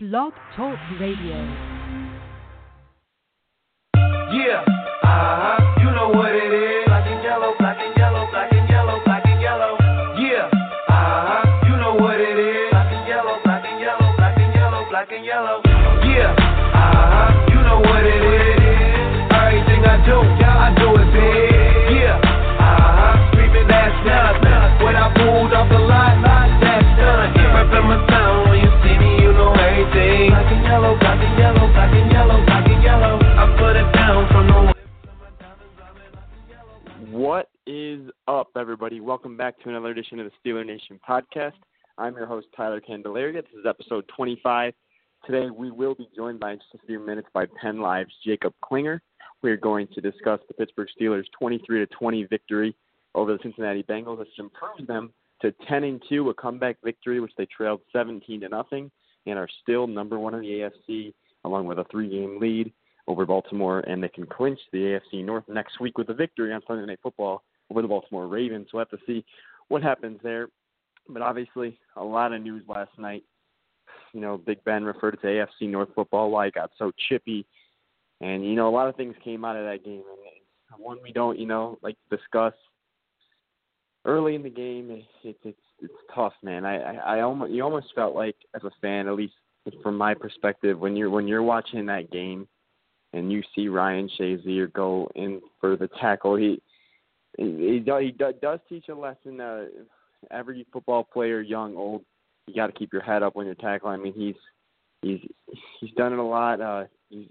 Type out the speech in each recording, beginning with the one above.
Blog Talk Radio. Yeah, uh-huh, up, everybody? Welcome back to another edition of the Steeler Nation podcast. I'm your host, Tyler Candelaria. This is episode 25. Today, we will be joined by in just a few minutes by Penn Live's Jacob Klinger. We are going to discuss the Pittsburgh Steelers' 23 20 victory over the Cincinnati Bengals, which improved them to 10 and 2, a comeback victory, which they trailed 17 to nothing, and are still number one in the AFC, along with a three-game lead over Baltimore, and they can clinch the AFC North next week with a victory on Sunday Night Football over the Baltimore Ravens. We'll have to see what happens there. But obviously, a lot of news last night. You know, Big Ben referred to AFC North football why it got so chippy, and you know a lot of things came out of that game. And one we don't, you know, like discuss early in the game. It's it's it's, it's tough, man. I, I I almost you almost felt like as a fan, at least from my perspective, when you're when you're watching that game and you see Ryan Shazier go in for the tackle, he he, he, he does teach a lesson. Uh, every football player, young, old, you got to keep your head up when you're tackling. I mean, he's he's he's done it a lot. Uh, he's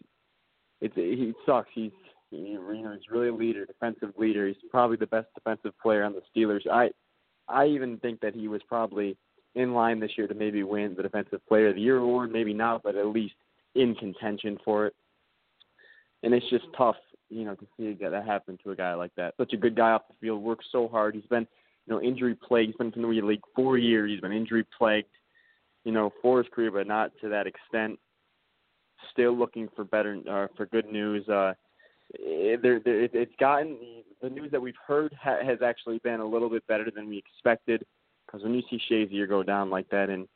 it's he sucks. He's he, you know he's really a leader, defensive leader. He's probably the best defensive player on the Steelers. I I even think that he was probably in line this year to maybe win the defensive player of the year award, maybe not, but at least in contention for it and it's just tough, you know, to see that happen to a guy like that. Such a good guy off the field, works so hard. He's been, you know, injury plagued. He's been in the league four years. He's been injury plagued, you know, for his career, but not to that extent. Still looking for better, uh, for good news. Uh, there, there, it, it's gotten the news that we've heard ha- has actually been a little bit better than we expected. Because when you see Shazier go down like that, and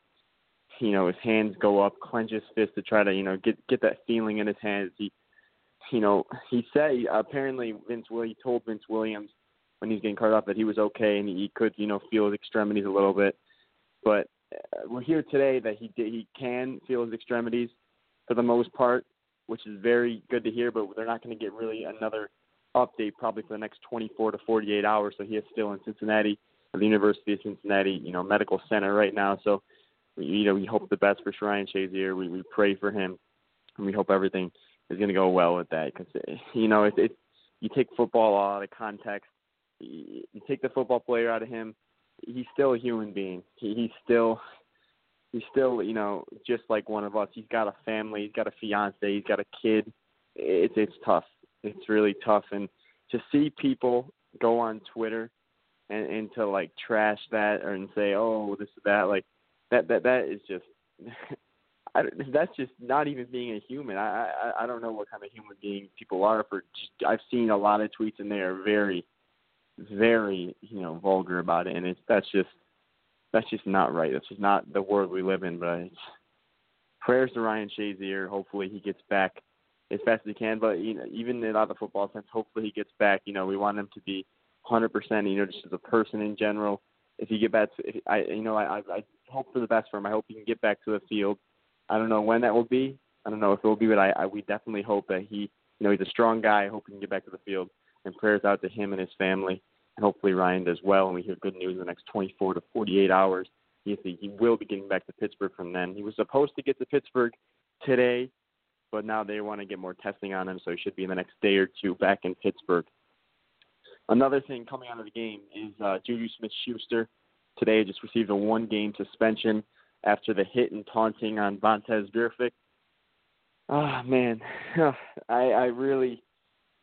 you know his hands go up, clench his fist to try to, you know, get get that feeling in his hands. He you know, he said apparently Vince Will he told Vince Williams when he was getting carted off that he was okay and he could, you know, feel his extremities a little bit. But uh, we're here today that he did, he can feel his extremities for the most part, which is very good to hear. But they're not going to get really another update probably for the next 24 to 48 hours. So he is still in Cincinnati, at the University of Cincinnati, you know, Medical Center right now. So you know, we hope the best for Ryan Shazier. We we pray for him, and we hope everything is going to go well with that because you know it, it you take football out of context, you, you take the football player out of him, he's still a human being. He, he's still he's still you know just like one of us. He's got a family, he's got a fiance, he's got a kid. It's it's tough. It's really tough, and to see people go on Twitter and and to like trash that or and say oh this that like that that that is just I, that's just not even being a human. I, I I don't know what kind of human being people are. For I've seen a lot of tweets and they are very, very you know vulgar about it, and it's that's just that's just not right. That's just not the world we live in. But it's, prayers to Ryan Shazier. Hopefully he gets back as fast as he can. But you know, even in other football sense, hopefully he gets back. You know, we want him to be 100%. You know, just as a person in general. If he get back, to, if, I you know I I hope for the best for him. I hope he can get back to the field I don't know when that will be. I don't know if it will be, but I, I we definitely hope that he, you know, he's a strong guy. I hope he can get back to the field. And prayers out to him and his family, and hopefully Ryan does well. And we hear good news in the next 24 to 48 hours. He he will be getting back to Pittsburgh from then. He was supposed to get to Pittsburgh today, but now they want to get more testing on him, so he should be in the next day or two back in Pittsburgh. Another thing coming out of the game is uh, Juju Smith-Schuster today just received a one-game suspension after the hit and taunting on Vontaze Burfict. Oh man, I I really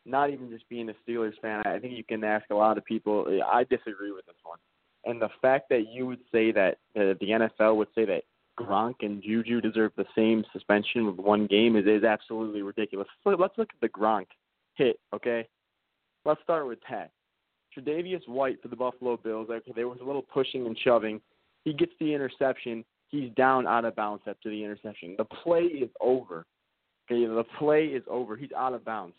not even just being a Steelers fan. I think you can ask a lot of people. I disagree with this one, and the fact that you would say that uh, the NFL would say that Gronk and Juju deserve the same suspension with one game is is absolutely ridiculous. So let's look at the Gronk hit. Okay, let's start with that. Tre'Davious White for the Buffalo Bills. Okay, there was a little pushing and shoving. He gets the interception He's down out of bounds after the interception. The play is over. Okay, the play is over. He's out of bounds.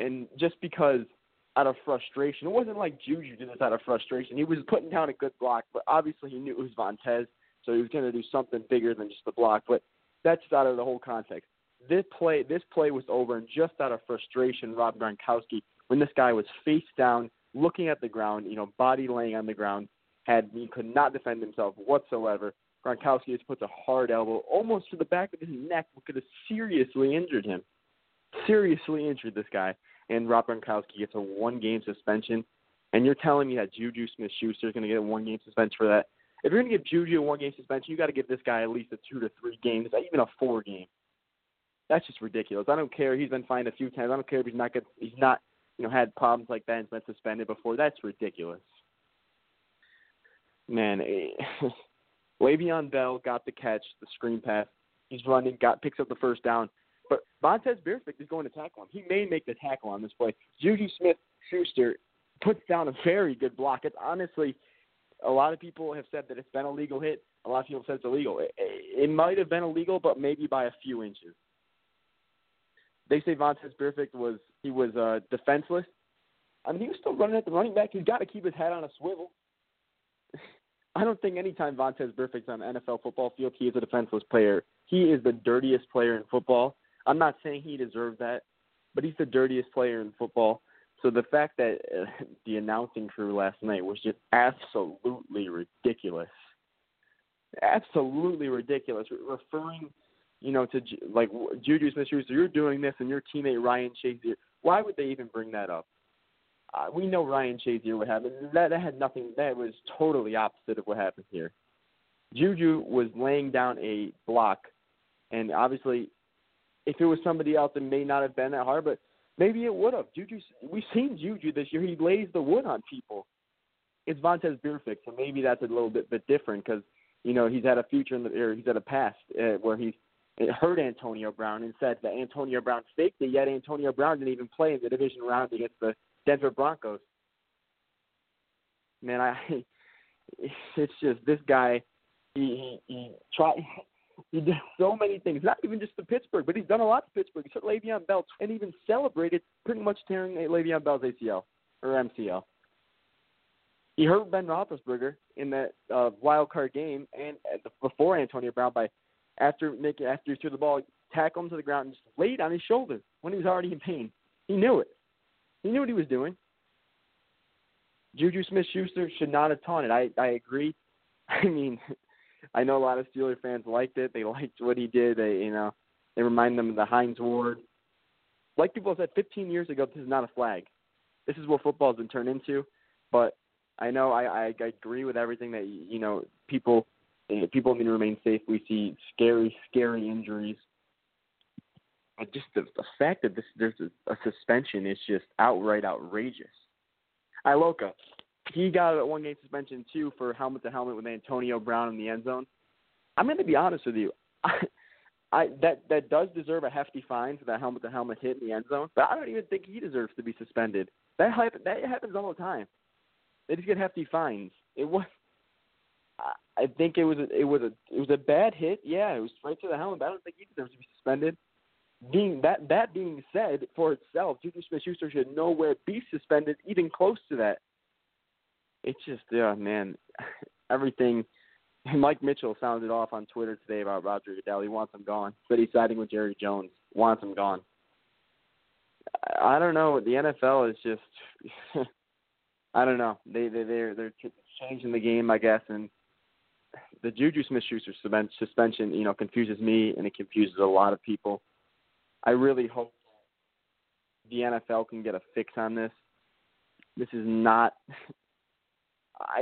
And just because out of frustration, it wasn't like Juju did this out of frustration. He was putting down a good block, but obviously he knew it was Vontaze, so he was going to do something bigger than just the block. But that's out of the whole context. This play, this play was over, and just out of frustration, Rob Gronkowski, when this guy was face down, looking at the ground, you know, body laying on the ground, had he could not defend himself whatsoever. Gronkowski just puts a hard elbow almost to the back of his neck, which could have seriously injured him. Seriously injured this guy. And Rob Gronkowski gets a one game suspension. And you're telling me that Juju Smith Schuster is going to get a one game suspension for that? If you're going to give Juju a one game suspension, you got to give this guy at least a two to three games, even a four game. That's just ridiculous. I don't care. He's been fined a few times. I don't care if he's not get, he's not you know had problems like that and been suspended before. That's ridiculous. Man, eh, Le'Veon Bell got the catch, the screen pass. He's running, got picks up the first down. But Vontaze Burfict is going to tackle him. He may make the tackle on this play. Juju Smith Schuster puts down a very good block. It's honestly, a lot of people have said that it's been a legal hit. A lot of people said it's illegal. It, it might have been illegal, but maybe by a few inches. They say Vontaze Burfict was he was uh, defenseless. I mean, he was still running at the running back. He's got to keep his head on a swivel. I don't think anytime Vontaze Burfict's on NFL football field, he is a defenseless player. He is the dirtiest player in football. I'm not saying he deserves that, but he's the dirtiest player in football. So the fact that uh, the announcing crew last night was just absolutely ridiculous, absolutely ridiculous, referring, you know, to like Juju Smith-Schuster, you're doing this, and your teammate Ryan Shazier. Why would they even bring that up? Uh, we know Ryan Shazier would happen. That that had nothing. That was totally opposite of what happened here. Juju was laying down a block, and obviously if it was somebody else, it may not have been that hard, but maybe it would have. Juju, we've seen Juju this year. He lays the wood on people. It's Vontaze Burfict, so maybe that's a little bit bit different because you know he's had a future in the or he's had a past uh, where he's hurt Antonio Brown and said that Antonio Brown faked it. Yet Antonio Brown didn't even play in the division round against the Denver Broncos. Man, I it's just this guy. He he, he try he did so many things, not even just to Pittsburgh, but he's done a lot to Pittsburgh. He took Le'Veon Bell and even celebrated pretty much tearing Le'Veon Bell's ACL or MCL. He hurt Ben Roethlisberger in that uh, wild card game and the, before Antonio Brown by after making after he threw the ball, tackle him to the ground and just laid on his shoulder when he was already in pain. He knew it. He knew what he was doing. Juju Smith Schuster should not have taunted. I I agree. I mean, I know a lot of Steeler fans liked it. They liked what he did. They, you know, they remind them of the Hines Ward. Like people said 15 years ago, this is not a flag. This is what football has been turned into. But I know I, I, I agree with everything that you know. People people need to remain safe. We see scary, scary injuries. But just the, the fact that this there's a, a suspension is just outright outrageous. Iloka, he got a one game suspension too for helmet to helmet with Antonio Brown in the end zone. I'm going to be honest with you. I, that that does deserve a hefty fine for that helmet to helmet hit in the end zone, but I don't even think he deserves to be suspended. That that happens all the time. They just get hefty fines. It was I think it was a, it was a it was a bad hit. Yeah, it was right to the helmet. But I don't think he deserves to be suspended. Being that that being said, for itself, Juju Smith-Schuster should nowhere be suspended, even close to that it's just yeah, man, everything. Mike Mitchell sounded off on Twitter today about Roger Goodell. He wants him gone. But he's siding with Jerry Jones. Wants him gone. I don't know. The NFL is just. I don't know. They they they're they're changing the game, I guess, and the Juju Smith-Schuster suspension, you know, confuses me and it confuses a lot of people. I really hope the NFL can get a fix on this. This is not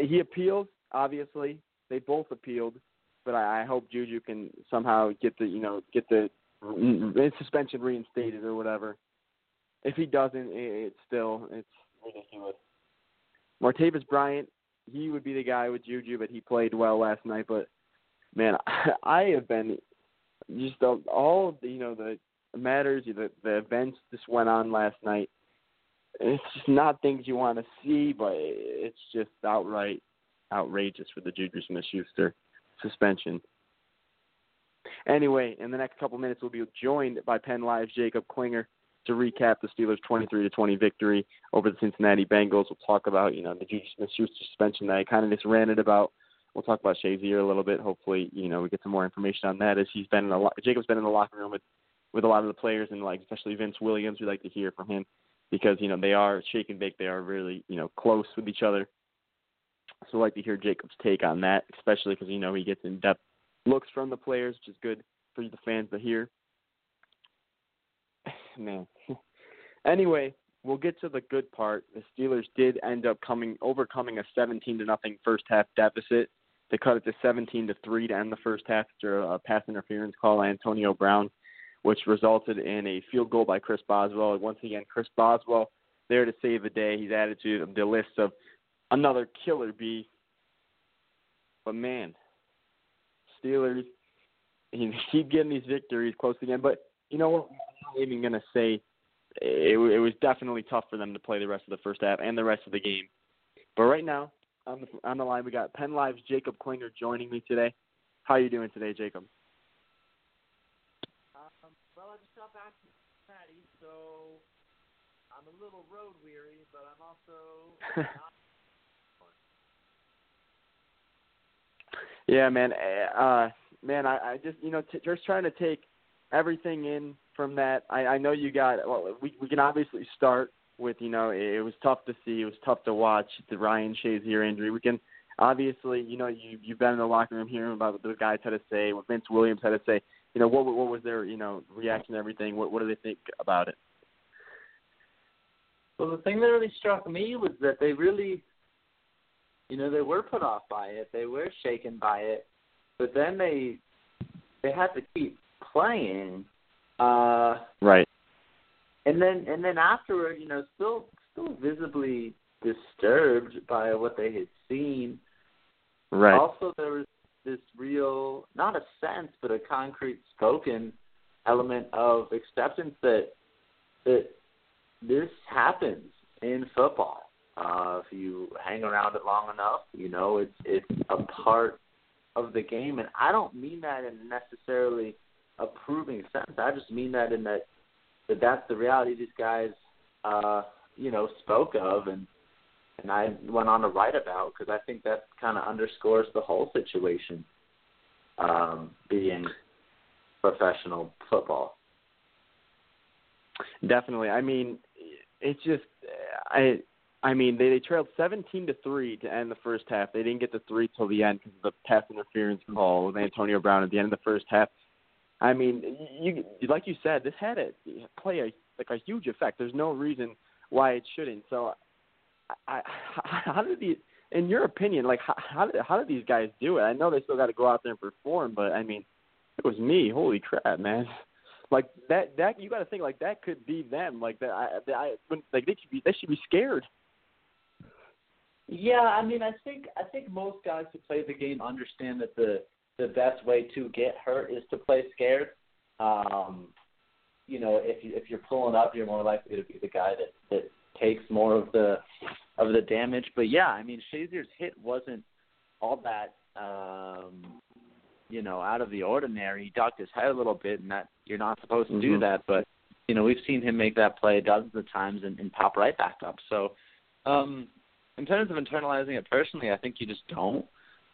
he appealed. Obviously, they both appealed, but I, I hope Juju can somehow get the you know get the mm, mm, suspension reinstated or whatever. If he doesn't, it, it's still it's ridiculous. Martavis Bryant, he would be the guy with Juju, but he played well last night. But man, I I have been just all you know the matters, the the events just went on last night it's just not things you want to see, but it's just outright outrageous for the Juju Smith-Schuster suspension. Anyway, in the next couple minutes, we'll be joined by Penn Live's Jacob Klinger to recap the Steelers' 23 to 20 victory over the Cincinnati Bengals. We'll talk about you know the Smith Schuster suspension that I kind of just ranted about. We'll talk about Shazier a little bit. Hopefully, you know we get some more information on that as he's been in a lot. Jacob's been in the locker room with with a lot of the players and like especially Vince Williams. We like to hear from him because you know they are shake and bake. They are really you know close with each other. So like to hear Jacob's take on that, especially because you know he gets in depth looks from the players, which is good for the fans to hear. Man. anyway, we'll get to the good part. The Steelers did end up coming overcoming a 17 to nothing first half deficit to cut it to 17 to 3 to end the first half after a pass interference call Antonio Brown, which resulted in a field goal by Chris Boswell. And Once again, Chris Boswell there to save the day. He's added to the list of another killer bee. But man, Steelers you keep getting these victories close again. But you know what? I'm not even gonna say it, it was definitely tough for them to play the rest of the first half and the rest of the game. But right now, on the on the line, we got Penn Live's Jacob Klinger joining me today. How are you doing today, Jacob? Um, well, I just got back from Cincinnati, so I'm a little road weary, but I'm also yeah, man. Uh, man, I, I just you know t- just trying to take everything in from that. I, I know you got. Well, we we can obviously start with you know it, it was tough to see, it was tough to watch the Ryan Shazier injury. We can obviously you know you you've been in the locker room hearing about what the guys had to say, what Vince Williams had to say. You know what what was their you know reaction to everything? What what do they think about it? Well, the thing that really struck me was that they really, you know, they were put off by it. They were shaken by it but then they they had to keep playing. Uh, right. And then and then afterward, you know, still still visibly disturbed by what they had seen. Right. Also, there was this real, not a sense, but a concrete spoken element of acceptance that that this happens in football. Uh, if you hang around it long enough, you know it's it's a part of the game, and I don't mean that in necessarily approving sense. I just mean that in that that that's the reality these guys, uh, you know, spoke of, and and I went on to write about because I think that kind of underscores the whole situation, um, being professional football. Definitely. I mean, it's just I I mean, they, they trailed 17 to three to end the first half. They didn't get the three till the end because of the pass interference call with Antonio Brown at the end of the first half. I mean, you like you said, this had to play a like a huge effect. There's no reason why it shouldn't. So, I, how did the in your opinion, like how how did, how did these guys do it? I know they still got to go out there and perform, but I mean, it was me. Holy crap, man! Like that that you got to think like that could be them. Like that I, I when, like they should be they should be scared. Yeah, I mean, I think I think most guys who play the game understand that the the best way to get hurt is to play scared. Um, you know, if you if you're pulling up, you're more likely to be the guy that that takes more of the of the damage. But yeah, I mean, Shazier's hit wasn't all that um, you know out of the ordinary. He ducked his head a little bit, and that you're not supposed to mm-hmm. do that. But you know, we've seen him make that play dozens of times and, and pop right back up. So. Um, in terms of internalizing it personally, I think you just don't.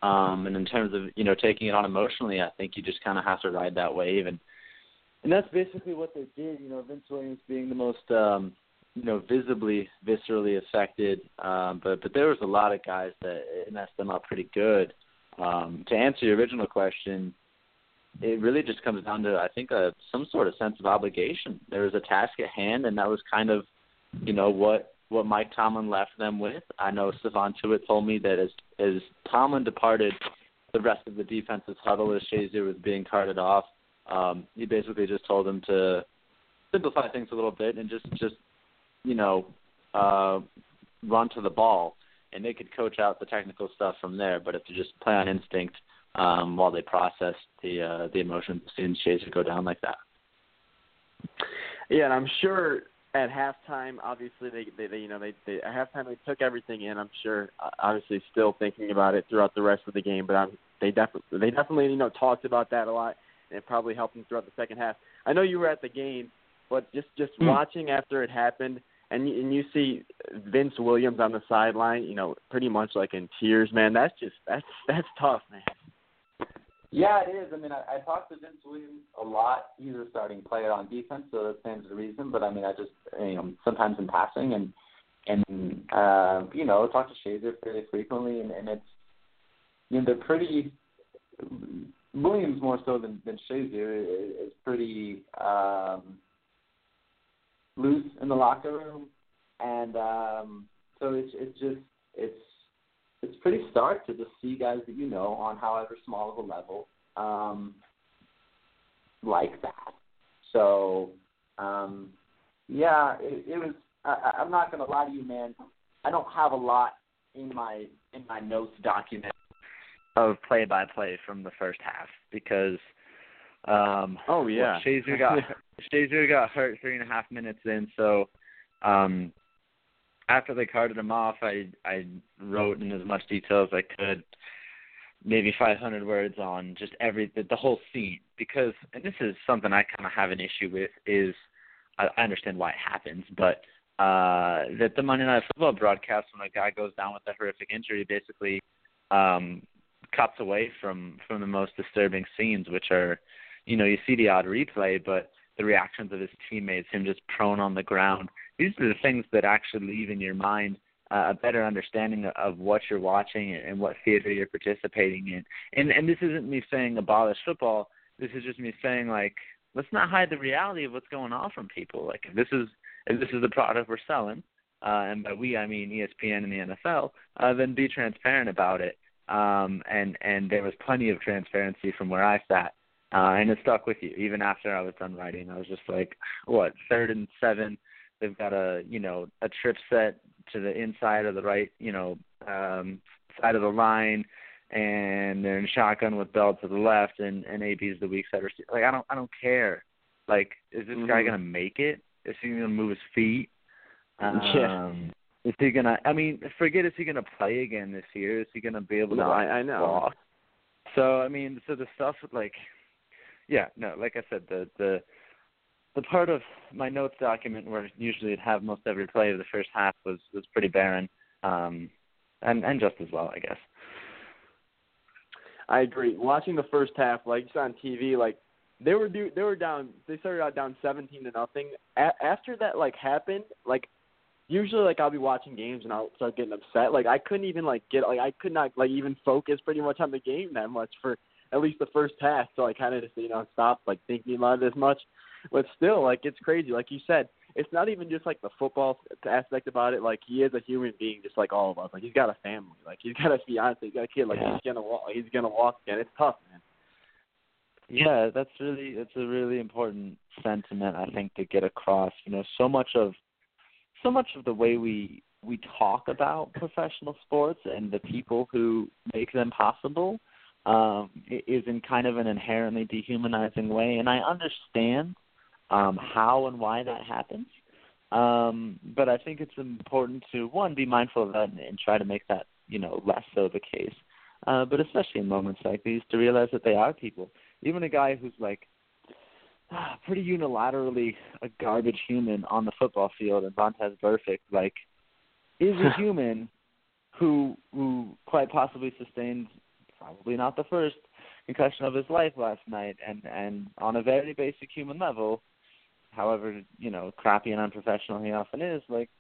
Um, and in terms of you know taking it on emotionally, I think you just kind of have to ride that wave, and and that's basically what they did. You know, Vince Williams being the most um, you know visibly, viscerally affected, um, but but there was a lot of guys that it messed them up pretty good. Um, to answer your original question, it really just comes down to I think a some sort of sense of obligation. There was a task at hand, and that was kind of you know what what Mike Tomlin left them with. I know Stephon Tuitt told me that as as Tomlin departed, the rest of the defense's huddle as Shazier was being carted off, um, he basically just told them to simplify things a little bit and just just you know uh, run to the ball, and they could coach out the technical stuff from there. But if you just play on instinct um, while they process the uh, the emotions, seeing Shazier go down like that. Yeah, and I'm sure at halftime, obviously they, they, they you know they, they at halftime they took everything in. I'm sure, obviously still thinking about it throughout the rest of the game. But I'm they definitely they definitely you know talked about that a lot, and it probably helped them throughout the second half. I know you were at the game, but just just Mm. watching after it happened, and and you see Vince Williams on the sideline, you know, pretty much like in tears, man. That's just that's that's tough, man. Yeah, it is. I mean, I, I talked to Vince Williams a lot. He's a starting player on defense, so that stands to reason. But I mean, I just you know sometimes in passing and and uh, you know talk to Shazier fairly frequently, and, and it's you know they're pretty. Williams more so than than Shazier is, is pretty um, loose in the locker room, and um, so it's it's just it's it's pretty stark to just see guys that you know on however small of a level um, like that. So um, yeah, it, it was. I, I'm not gonna lie to you, man. I don't have a lot in my in my notes document of play by play from the first half because um Oh yeah, well, Shazier got Shazier got hurt three and a half minutes in, so um after they carted him off I I wrote in as much detail as I could maybe 500 words on just every the, the whole scene because and this is something I kind of have an issue with is I, I understand why it happens but uh that the Monday Night Football broadcast when a guy goes down with a horrific injury basically um cuts away from from the most disturbing scenes which are you know you see the odd replay but the reactions of his teammates him just prone on the ground. These are the things that actually leave in your mind uh, a better understanding of what you're watching and what theater you're participating in. And and this isn't me saying abolish football. This is just me saying like let's not hide the reality of what's going on from people. Like if this is if this is the product we're selling uh, and by we I mean ESPN and the NFL, uh, then be transparent about it. Um, and and there was plenty of transparency from where I sat, uh, and it stuck with you even after I was done writing. I was just like, what third and seven? They've got a you know a trip set to the inside of the right you know um, side of the line, and they're in shotgun with Bell to the left, and and AB's the weak side receiver. Like I don't I don't care. Like is this guy Mhm. gonna make it? Is he gonna move his feet? Um, Yeah. Is he gonna? I mean, forget is he gonna play again this year? Is he gonna be able to No, I, I know. walk? So I mean, so the stuff with like, yeah, no, like I said, the the the part of my notes document where usually it'd have most every play of the first half was was pretty barren, um, and and just as well, I guess. I agree. Watching the first half, like you on TV, like they were do, they were down. They started out down seventeen to nothing. A- after that like happened, like usually like I'll be watching games and I'll start getting upset. Like I couldn't even like get like I could not like even focus pretty much on the game that much for at least the first half. So I kind of just you know stopped like thinking about it as much. But still, like it's crazy. Like you said, it's not even just like the football aspect about it. Like he is a human being, just like all of us. Like he's got a family. Like he's got a fiance. He's got a kid. Like Yeah. he's gonna walk. He's gonna walk again. It's tough, man. Yeah, that's really it's a really important sentiment I think to get across. You know, so much of so much of the way we we talk about professional sports and the people who make them possible um is in kind of an inherently dehumanizing way and I understand um how and why that happens. Um but I think it's important to one be mindful of that and, and try to make that, you know, less so the case. Uh but especially in moments like these to realize that they are people even a guy who's like ah, pretty unilaterally a garbage human on the football field and Vontaze Burfict, like is a human who who quite possibly sustained probably not the first concussion of his life last night and and on a very basic human level, however, you know, crappy and unprofessional he often is, like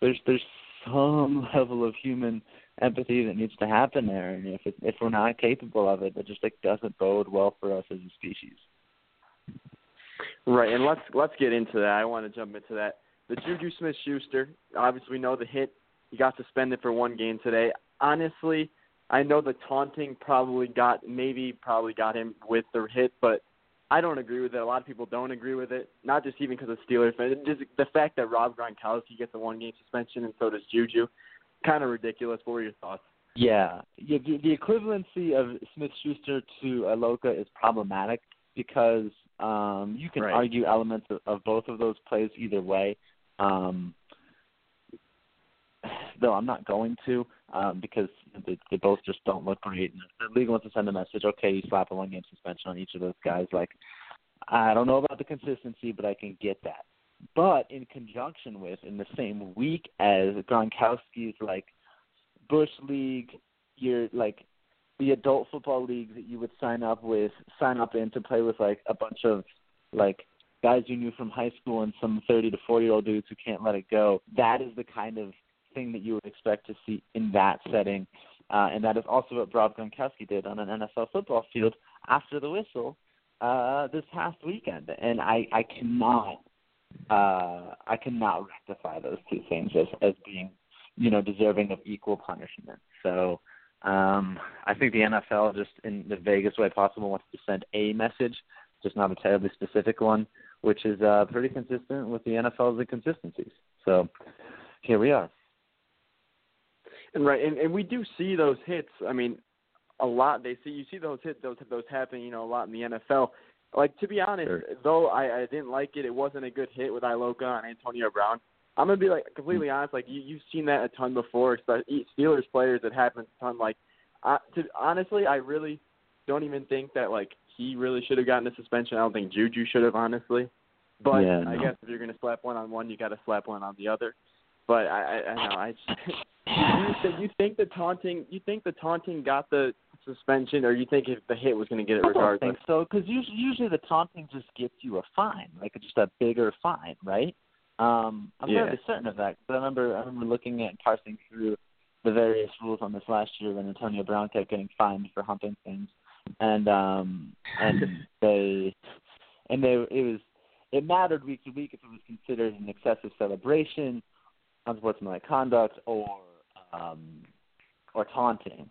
there's there's some level of human empathy that needs to happen there and if it, if we're not capable of it that just like doesn't bode well for us as a species. Right, and let's let's get into that. I want to jump into that. The Juju Smith Schuster, obviously we know the hit. He got suspended for one game today. Honestly, I know the taunting probably got maybe probably got him with the hit, but I don't agree with it. A lot of people don't agree with it. Not just even because of Steelers fans, just the fact that Rob Gronkowski gets a one game suspension and so does Juju, kind of ridiculous. What were your thoughts? Yeah, yeah. The, the equivalency of Smith Schuster to Iloka is problematic because um, you can Right. argue elements of, of both of those plays either way. Um, though I'm not going to um, because they, they both just don't look great. And the league wants to send a message. Okay, you slap a one game suspension on each of those guys. Like, I don't know about the consistency, but I can get that. But in conjunction with, in the same week as Gronkowski's like Bush League, you're like the adult football league that you would sign up with, sign up in to play with like a bunch of like guys you knew from high school and some 30 to 40 year old dudes who can't let it go. That is the kind of that you would expect to see in that setting. Uh, and that is also what Rob Gronkowski did on an NFL football field after the whistle uh, this past weekend. And I, I cannot, uh, I cannot rectify those two things as, as being, you know, deserving of equal punishment. So, um, I think the NFL, just in the vaguest way possible, wants to send a message, just not a terribly specific one, which is uh, pretty consistent with the NFL's inconsistencies. So here we are. And right, and, and we do see those hits. I mean, a lot. They see you see those hits, those those happen, you know, a lot in the NFL. Like to be honest, Sure. though I, I didn't like it, it wasn't a good hit with Iloka on Antonio Brown. I'm gonna be like completely honest. Like you, you've seen that a ton before. especially Steelers players, it happens a ton. Like, I, to honestly, I really don't even think that like he really should have gotten a suspension. I don't think Juju should have, honestly. But Yeah, I guess if you're gonna slap one on one, you got to slap one on the other. But I, I, I know I. Just, you, think- the taunting? You think the taunting got the suspension, or you think if the hit was going to get it I don't regardless? think so because usually, usually the taunting just gets you a fine, like just a bigger fine, right? Um, I'm Yeah. fairly certain of that. 'cause I remember I remember looking at and parsing through the various rules on this last year when Antonio Brown kept getting fined for humping things, and um, and they and they it was it mattered week to week if it was considered an excessive celebration, unsportsmanlike conduct, or um, or taunting.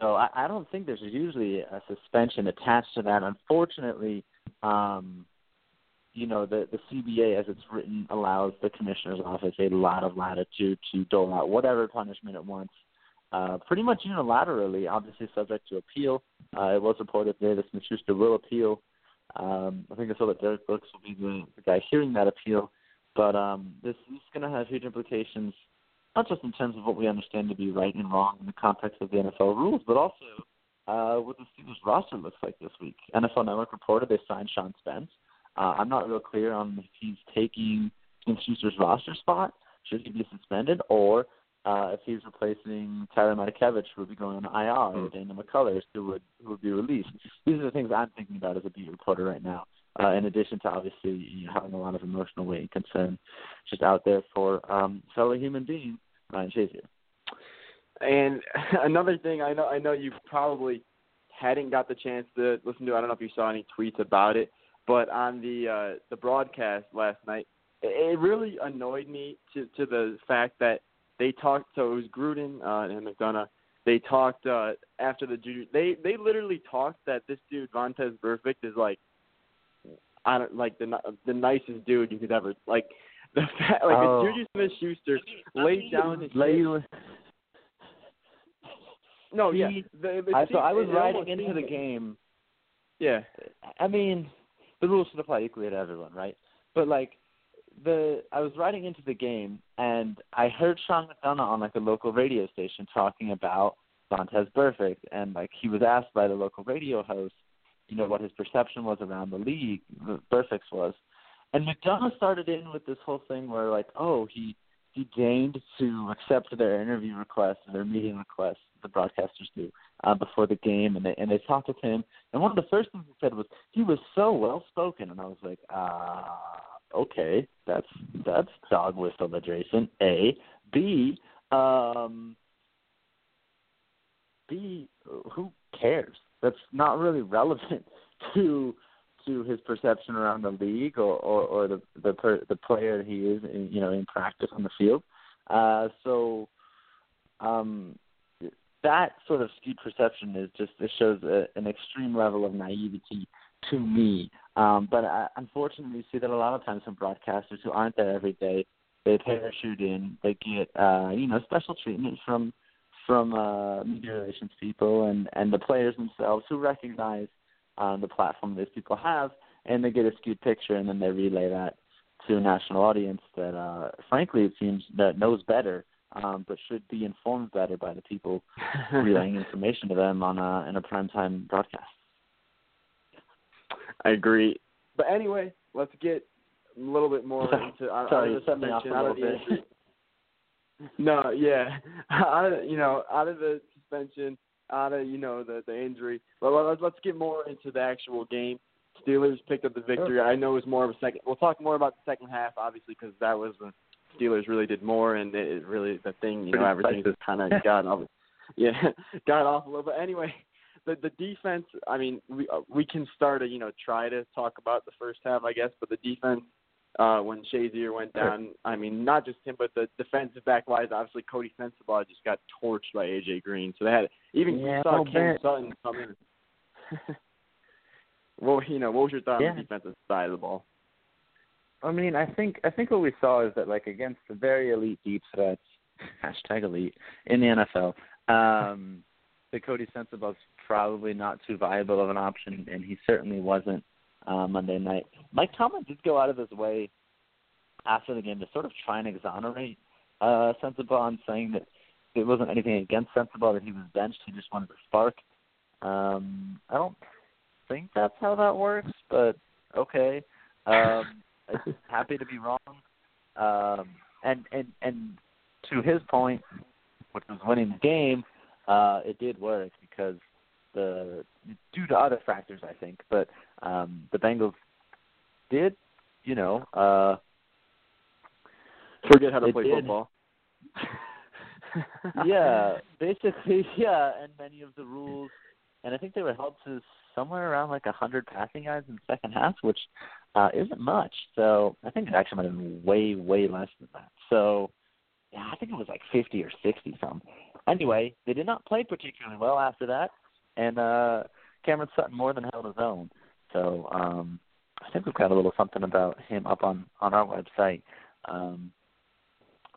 So I, I don't think there's usually a suspension attached to that. Unfortunately, um, you know the the CBA as it's written allows the commissioner's office a lot of latitude to dole out whatever punishment it wants, uh, pretty much unilaterally. Obviously, subject to appeal. Uh, it was reported that Smith-Schuster will appeal. Um, I think it's so that Derrick Brooks will be the, the guy hearing that appeal. But um, this is going to have huge implications, not just in terms of what we understand to be right and wrong in the context of the NFL rules, but also uh, what the Steelers roster looks like this week. NFL Network reported they signed Sean Spence. Uh, I'm not real clear on if he's taking Smith-Schuster's roster spot, should he be suspended, or uh, if he's replacing Tyler Matakevich, who would be going on IR, or Daniel McCullers, who would who would be released. These are the things I'm thinking about as a beat reporter right now. Uh, in addition to obviously you know, having a lot of emotional weight and concern just out there for um, fellow human being, Ryan Shazier. And another thing, I know I know you probably hadn't got the chance to listen to. I don't know if you saw any tweets about it, but on the uh, the broadcast last night, it, really annoyed me to to the fact that they talked. So it was Gruden uh, and McDonough. They talked uh, after the Juju. They they literally talked that this dude Vontaze Burfict is like, I don't like the the nicest dude you could ever like. The fact, like Oh. if Juju Smith Schuster laid down his Lay- No, yeah. He- The, the I, so I was riding into the game Yeah. I mean, the rules should apply equally to everyone, right? But like the I was riding into the game and I heard Sean McDonough on like a local radio station talking about Vontaze Burfict and like he was asked by the local radio host, you know, what his perception was around the league, the Burfict's was. And McDonough started in with this whole thing where like, oh, he he deigned to accept their interview requests, their meeting requests, the broadcasters do, uh, before the game, and they and they talked with him. And one of the first things he said was he was so well spoken, and I was like, ah, okay, that's that's dog whistle adjacent. A, B, um, B, who cares? That's not really relevant to to his perception around the league or or, or the the per, the player he is, in, you know, in practice on the field. Uh, so, um, that sort of skewed perception is just it shows a, an extreme level of naivety to me. Um, but I, unfortunately, you see that a lot of times from broadcasters who aren't there every day. They parachute in. They get uh, you know special treatment from from uh, media relations people and and the players themselves who recognize uh, the platform these people have, and they get a skewed picture, and then they relay that to a national audience that, uh, frankly, it seems that knows better um, but should be informed better by the people relaying information to them on a in a primetime broadcast. I agree. But anyway, let's get a little bit more into out, Sorry, out of you set me off a little bit. No, yeah, out of you know out of the suspension, out of you know the the injury. But let's let's get more into the actual game. Steelers picked up the victory. I know it was more of a second. We'll talk more about the second half, obviously, because that was when Steelers really did more, and it really the thing. You know, everything just kind of got off. Yeah, got off a little. But anyway, the the defense. I mean, we uh, we can start to you know try to talk about the first half, I guess. But the defense, uh, when Shazier went down, I mean, not just him, but the defensive back wise, obviously Coty Sensabaugh just got torched by AJ Green. So they had even Yeah, saw Cam bit. Sutton come in. well, you know, what was your thought Yeah. on the defensive side of the ball? I mean, I think I think what we saw is that like against the very elite deep threats, hashtag elite in the NFL, um, the Coty Sensabaugh's probably not too viable of an option, and he certainly wasn't uh, Monday night. Mike Tomlin did go out of his way after the game to sort of try and exonerate uh, Sensabaugh saying that it wasn't anything against Sensabaugh that he was benched. He just wanted to spark. Um, I don't think that's how that works, but okay. Um, happy to be wrong. Um, and and and to his point, which was winning the game, uh, it did work because the due to other factors, I think, but um, the Bengals did, you know, uh, Forget how to play did. football. yeah, basically, yeah, and many of the rules, and I think they were held to somewhere around like a hundred passing yards in the second half, which uh, isn't much. So I think it actually might have been way, way less than that. So yeah, I think it was like fifty or sixty some. Anyway, they did not play particularly well after that, and uh, Cameron Sutton more than held his own. So um, I think we've got a little something about him up on on our website. Um,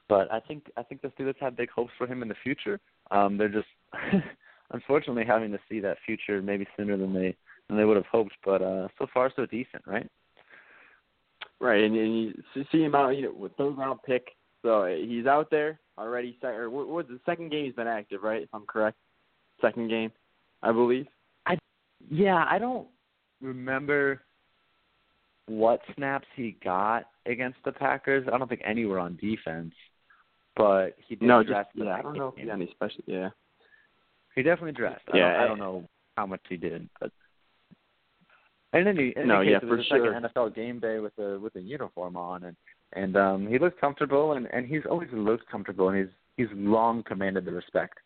but I think I think the Steelers have big hopes for him in the future. Um, they're just unfortunately having to see that future maybe sooner than they than they would have hoped. But uh, so far so decent, right? Right, and, and you see him out, you know, with third round pick. So uh, he's out there already. Or what was the second game he's been active, right? If I'm correct, second game, I believe. I yeah, I don't remember what snaps he got against the Packers. I don't think any were on defense, but he did no, just dress the yeah. I don't know if he got any special. Yeah. He definitely dressed. I, Yeah, don't, I I- don't know how much he did, but in any, in No, case, yeah, it for was a sure. second NFL game day with a with a uniform on, and and um he looked comfortable, and and he's always looked comfortable, and he's he's long commanded the respect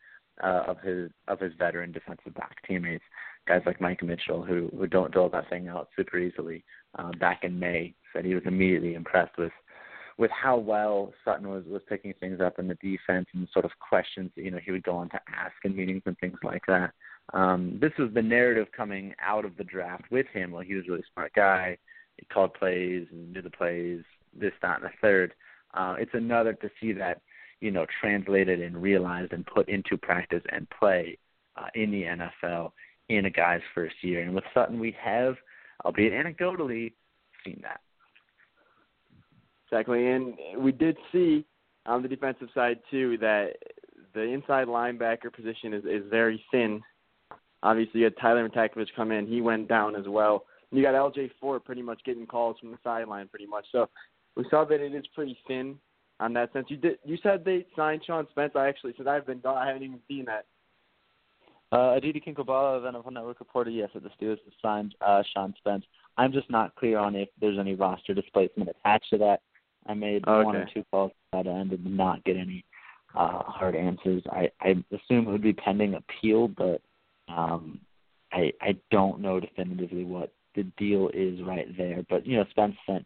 uh, of his of his veteran defensive back teammates, guys like Mike Mitchell, who who don't dole that thing out super easily. Uh, back in May, said he was immediately impressed with with how well Sutton was was picking things up in the defense and the sort of questions that, you know he would go on to ask in meetings and things like that. Um, this was the narrative coming out of the draft with him. Well, he was a really smart guy. He called plays and knew the plays, this, that, and the third. Uh, it's another to see that you know translated and realized and put into practice and play uh, in the NFL in a guy's first year. And with Sutton, we have, albeit anecdotally, seen that. Exactly, and we did see on the defensive side too that the inside linebacker position is is very thin. Obviously, you had Tyler Matakevich come in; he went down as well. You got L.J. Fort pretty much getting calls from the sideline, pretty much. So we saw that it is pretty thin on that sense. You did you said they signed Sean Spence? I actually since I've been gone, I haven't even seen that. Uh, Aditi Kinkhabwala of NFL Network reported yes that the Steelers have signed uh, Sean Spence. I'm just not clear on if there's any roster displacement attached to that. I made one or two calls to that end and did not get any uh, hard answers. I, I assume it would be pending appeal, but um, I I don't know definitively what the deal is right there. But you know, Spence spent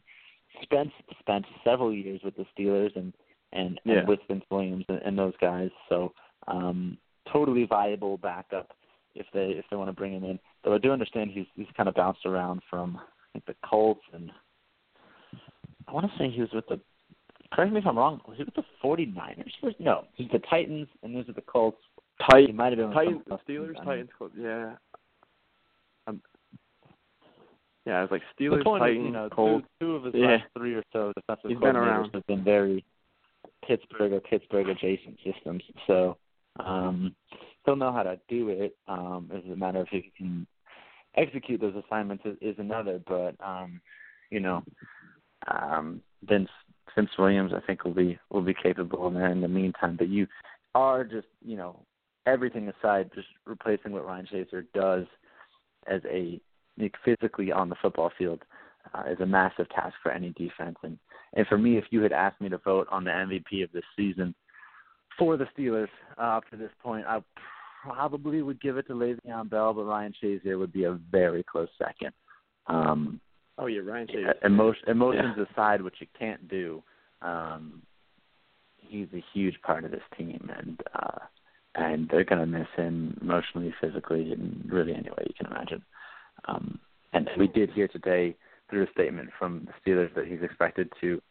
Spence spent several years with the Steelers and and, Yeah. and with Vince Williams and, and those guys. So um, totally viable backup if they if they want to bring him in. Though I do understand he's he's kind of bounced around from I think the Colts and I want to say he was with the. Correct me if I'm wrong. Was he with the 49ers? Or- No, he's the Titans and these are the Colts. He might have been with Titans. Steelers, Titans, Colts, yeah. Um, yeah, I was like Steelers, point is, Titans, you know, Colts. two, two of his Yeah. last three or so defensive He's been coordinators around. have been very, Pittsburgh or Pittsburgh adjacent systems. So um, he'll know how to do it. Um, it's a matter of if he can execute those assignments is, is another. But um, you know, um, Vince Vince Williams, I think will be will be capable in there in the meantime. But you are just you know everything aside, just replacing what Ryan Shazier does as a physically on the football field uh, is a massive task for any defense. And and for me, if you had asked me to vote on the MVP of this season for the Steelers uh, up to this point, I probably would give it to Le'Veon Bell, but Ryan Shazier would be a very close second. Um, oh yeah, Ryan Shazier. Emotion, emotions yeah. aside, which you can't do. Um, he's a huge part of this team, and uh, and they're going to miss him emotionally, physically, in really any way you can imagine. Um, and we did hear today through a statement from the Steelers that he's expected to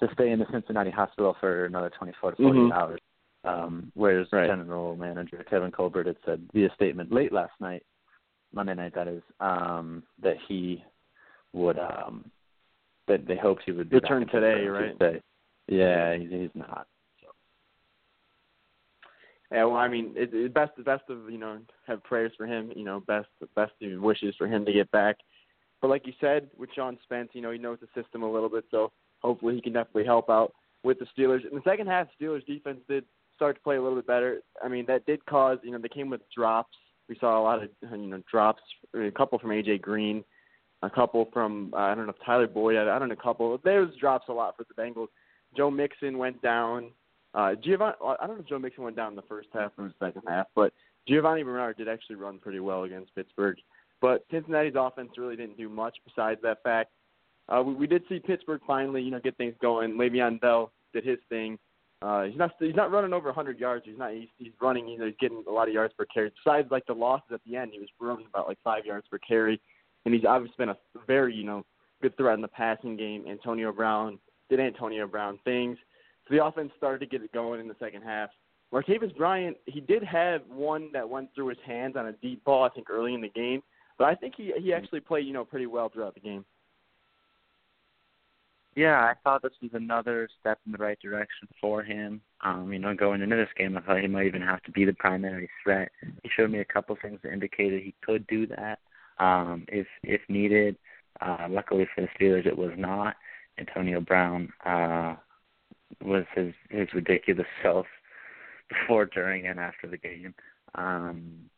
to stay in the Cincinnati hospital for another 24 to 48 mm-hmm. hours. Um, whereas right. general manager Kevin Colbert had said via statement late last night, Monday night that is, um, that he would um, that they hoped he would be return today, right? Tuesday. Yeah, he's, he's not. Yeah, well, I mean, it, it best the best of you know have prayers for him. You know, best best wishes for him to get back. But like you said, with Sean Spence, you know, he knows the system a little bit, so hopefully he can definitely help out with the Steelers. In the second half, Steelers defense did start to play a little bit better. I mean, that did cause you know they came with drops. We saw a lot of you know drops, a couple from AJ Green, a couple from uh, I don't know Tyler Boyd. I, don't know a couple. There was drops a lot for the Bengals. Joe Mixon went down. Uh, Giovani, I don't know if Joe Mixon went down in the first half or the second half, but Giovani Bernard did actually run pretty well against Pittsburgh. But Cincinnati's offense really didn't do much besides that fact. Uh, we, we did see Pittsburgh finally, you know, get things going. Le'Veon Bell did his thing. Uh, he's not he's not running over 100 yards. He's not he's, he's running. You he's getting a lot of yards per carry. Besides like the losses at the end, he was running about like five yards per carry, and he's obviously been a very you know good threat in the passing game. Antonio Brown did Antonio Brown things. So the offense started to get it going in the second half. Martavis Bryant, he did have one that went through his hands on a deep ball, I think, early in the game. But I think he he actually played, you know, pretty well throughout the game. Yeah, I thought this was another step in the right direction for him. Um, you know, going into this game, I thought he might even have to be the primary threat. He showed me a couple things that indicated he could do that um, if if needed. Uh, luckily for the Steelers, it was not. Antonio Brown uh, was his his ridiculous self before, during, and after the game. Um,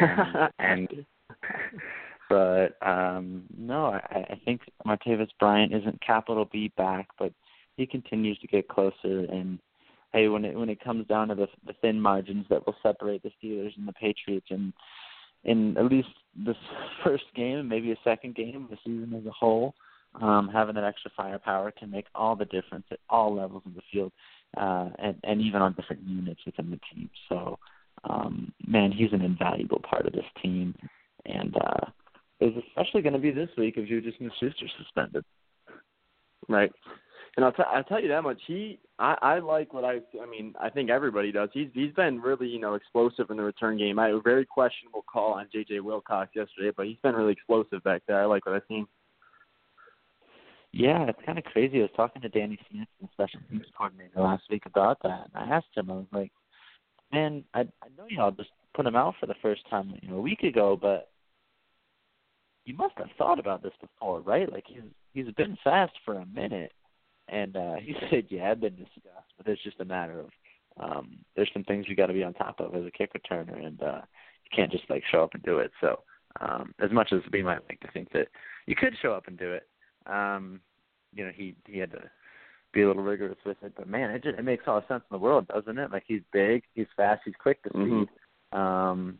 and, and but um no, I, I think Martavis Bryant isn't capital B back, but he continues to get closer. And hey, when it when it comes down to the the thin margins that will separate the Steelers and the Patriots, and in at least this first game, and maybe a second game, the season as a whole, um, having that extra firepower can make all the difference at all levels of the field, uh, and, and even on different units within the team. So, um, man, he's an invaluable part of this team, and uh, is especially going to be this week if Juju Smith-Schuster suspended. Right. And I'll, t- I'll tell you that much. He, I, I like what I. I mean, I think everybody does. He's he's been really, you know, explosive in the return game. I had a very questionable call on J.J. Wilcox yesterday, but he's been really explosive back there. I like what I've seen. Yeah, it's kind of crazy. I was talking to Danny Smith, the special teams coordinator, last week about that. And I asked him, I was like, "Man, I I know y'all just put him out for the first time, you know, a week ago, but you must have thought about this before, right? Like he's he's been fast for a minute." And uh he said, "Yeah, I've been discussed, but it's just a matter of um there's some things you got to be on top of as a kick returner, and uh you can't just like show up and do it." So, um as much as we might like to think that you could show up and do it um, you know, he he had to be a little rigorous with it. But man, it just it makes all the sense in the world, doesn't it? Like he's big, he's fast, he's quick to mm-hmm. speed. Um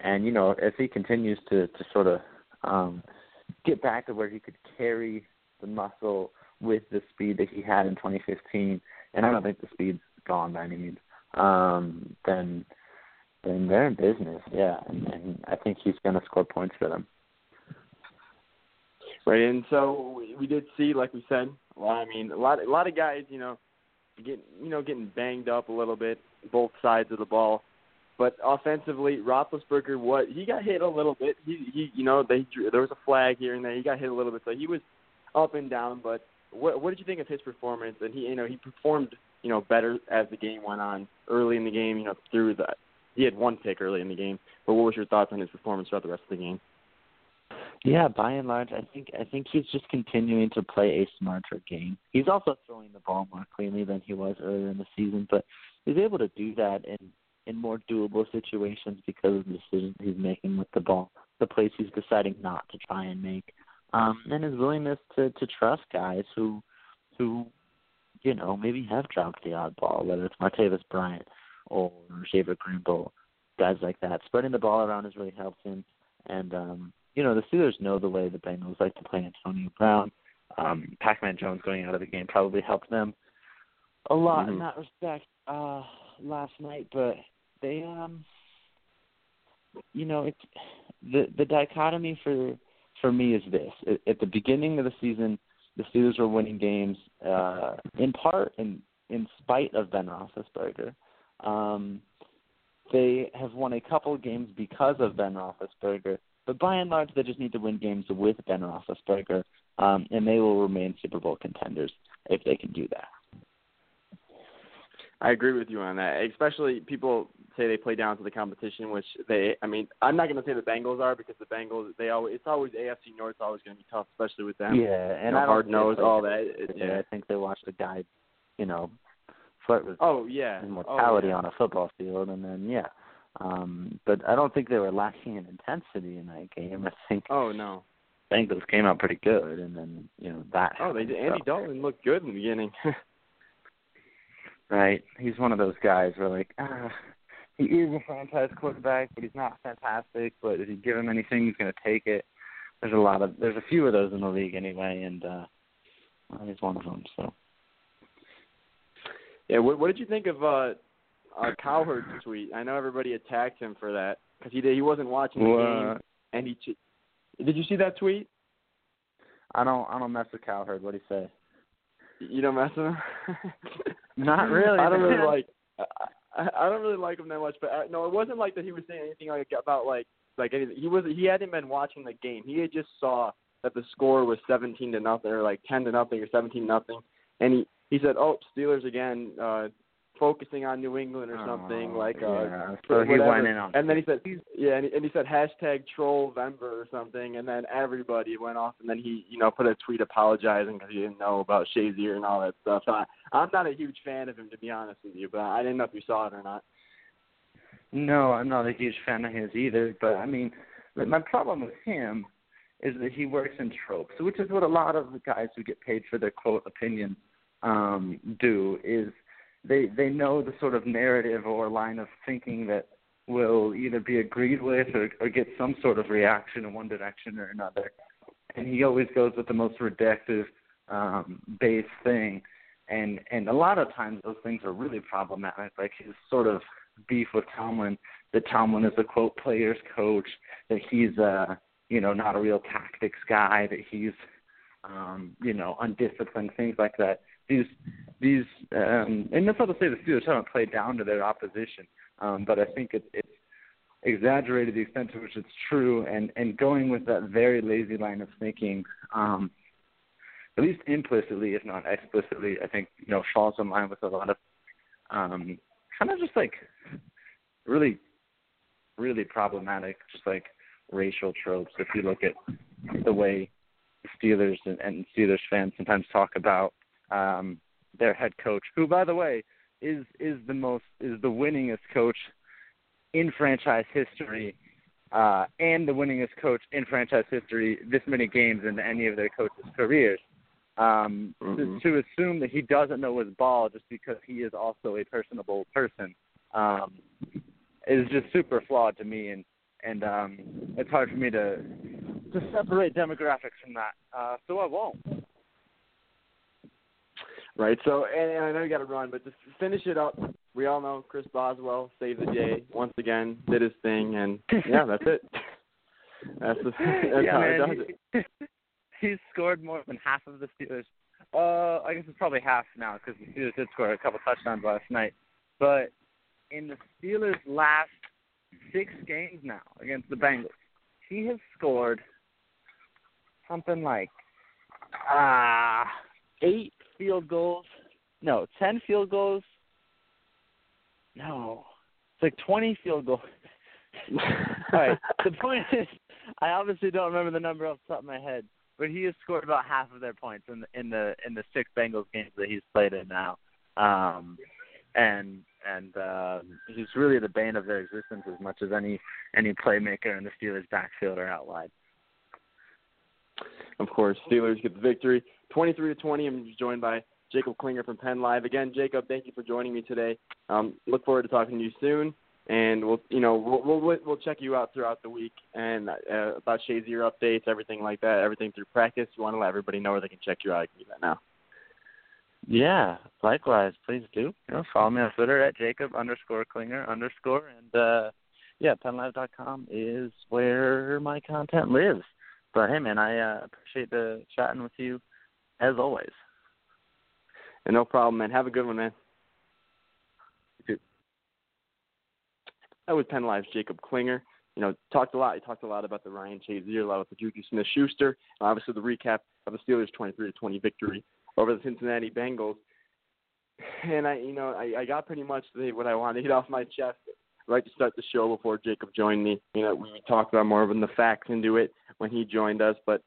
and you know, if he continues to to sort of um get back to where he could carry the muscle with the speed that he had in 2015, and I don't think the speed's gone by any means. Um, then, then they're in business, yeah, and, and I think he's going to score points for them. Right, and so we, did see, like we said, well, I mean, a lot, a lot of guys, you know, getting, you know, getting banged up a little bit, both sides of the ball. But offensively, Roethlisberger, what he got hit a little bit. He, he, you know, they there was a flag here and there. He got hit a little bit, so he was up and down. But what, what did you think of his performance? And he, you know, he performed you know, better as the game went on. Early in the game, you know, through the he had one pick early in the game. But what was your thoughts on his performance throughout the rest of the game? Yeah, by and large, I think I think he's just continuing to play a smarter game. He's also throwing the ball more cleanly than he was earlier in the season, but he's able to do that in in more doable situations because of the decisions he's making with the ball, the plays he's deciding not to try and make, um, and his willingness to to trust guys who who you know maybe have dropped the odd ball, whether it's Martavis Bryant or Xavier Grimble, guys like that. Spreading the ball around has really helped him, and um, you know the Steelers know the way the Bengals like to play Antonio Brown. Um, Pac-Man Jones going out of the game probably helped them a lot Mhm. in that respect uh, last night, but they um you know it's the the dichotomy for for me is this. At, the beginning of the season the Steelers were winning games uh in part in in spite of Ben Roethlisberger. Um they have won a couple of games because of Ben Roethlisberger but by and large they just need to win games with Ben Roethlisberger um and they will remain Super Bowl contenders if they can do that I agree with you on that. Especially people say they play down to the competition, which they. I mean, I'm not going to say the Bengals are because the Bengals they always it's always AFC North always going to be tough, especially with them. Yeah, and know, I hard nose, all that. It- yeah. I think they watched a guy, you know, flirt with Oh yeah, immortality oh, yeah. on a football field, and then yeah. Um, but I don't think they were lacking in intensity in that game. I think Oh no. Bengals came out pretty good, and then you know that. Oh, they happened, did. Andy so- Dalton looked good in the beginning. right? He's one of those guys where like, ah, he is a franchise quarterback, but he's not fantastic. But if you give him anything, he's going to take it. There's a lot of there's a few of those in the league anyway, and uh, he's one of them. So yeah. What, what did you think of uh, uh Cowherd's tweet? I know everybody attacked him for that because he did. He wasn't watching the Well, game, and he. ch- Did you see that tweet? I don't I don't mess with Cowherd. What do you say? You don't mess with him. Not really, I don't really like. I, I I don't really like him that much, but uh, no, it wasn't like that. He was saying anything like about like like anything. He was he hadn't been watching the game. He had just saw that the score was seventeen to nothing, or like ten to nothing, or seventeen nothing, and he he said, "Oh, Steelers again, uh, focusing on New England or something Oh, like uh, yeah. so he whatever. went in on And then he said, yeah, and he, and he said hashtag troll Vember or something, and then everybody went off, and then he, you know, put a tweet apologizing because he didn't know about Shazier and all that stuff. So I, I'm not a huge fan of him, to be honest with you, but I didn't know if you saw it or not. No, I'm not a huge fan of his either. But I mean, my problem with him is that he works in tropes, which is what a lot of the guys who get paid for their quote opinions um, do. Is they they know the sort of narrative or line of thinking that will either be agreed with or, or get some sort of reaction in one direction or another. And he always goes with the most reductive um, base thing. And and a lot of times those things are really problematic. Like his sort of beef with Tomlin, that Tomlin is a quote players coach, that he's uh you know not a real tactics guy, that he's um you know undisciplined, things like that. These these um and that's not to say the Steelers haven't played down to their opposition, um, but I think it, it's exaggerated the extent to which it's true, and and going with that very lazy line of thinking. um at least implicitly, if not explicitly, I think you know falls in line with a lot of um, kind of just like really, really problematic, just like racial tropes. If you look at the way Steelers and, and Steelers fans sometimes talk about um, their head coach, who, by the way, is is the most is the winningest coach in franchise history. Uh, and the winningest coach in franchise history this many games in any of their coaches' careers um, Mhm. to, to assume that he doesn't know his ball just because he is also a personable person um, is just super flawed to me, and and um, it's hard for me to to separate demographics from that. Uh, so I won't. Right. So, and, and I know you got to run, but to finish it up, we all know Chris Boswell saved the day once again, did his thing, and yeah, that's it. That's the, that's yeah, how man, it does it. he- he's scored more than half of the Steelers. Uh, I guess it's probably half now because the Steelers did score a couple touchdowns last night. But in the Steelers' last six games now against the Bengals, he has scored something like uh eight field goals no, ten field goals. No, it's like twenty field goals. All right. The point is, I obviously don't remember the number off the top of my head, but he has scored about half of their points in the in the in the six Bengals games that he's played in now. Um, and and uh, he's really the bane of their existence as much as any any playmaker in the Steelers' backfield or out wide. Of course, Steelers get the victory, 23 to 20. I'm joined by Jacob Klinger from Penn Live. Again, Jacob, thank you for joining me today. Um, look forward to talking to you soon, and we'll you know we'll we'll, we'll check you out throughout the week and uh, about Shazier updates, everything like that, everything through practice. You want to let everybody know where they can check you out. I can do that now. Yeah, likewise. Please do. You know, follow me on Twitter at Jacob underscore Klinger underscore, and uh, yeah, PennLive.com is where my content lives. But hey, man, I uh, appreciate the chatting with you as always. And no problem, man. Have a good one, man. That was Penn Live's Jacob Klinger. You know, talked a lot. He talked a lot about the Ryan Shazier, a lot about the Juju Smith-Schuster, and obviously the recap of the Steelers' 23 to 20 victory over the Cincinnati Bengals. And I, you know, I, I got pretty much the, what I wanted to get off my chest right to start the show before Jacob joined me. You know, we talked about more of the facts into it when he joined us, but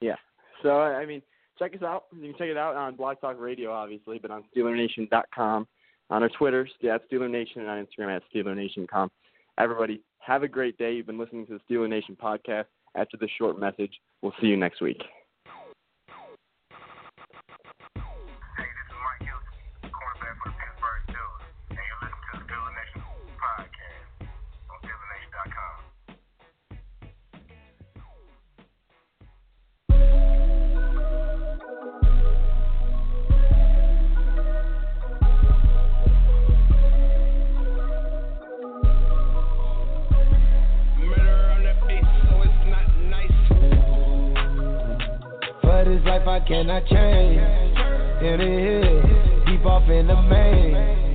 yeah. So I mean, check us out. You can check it out on Blog Talk Radio, obviously, but on SteelerNation.com, on our Twitter at Steeler Nation, and on Instagram at SteelerNation.com. Everybody, have a great day. You've been listening to the Steeler Nation podcast. After this short message, we'll see you next week. This life I cannot change. In the hood, deep off in the main.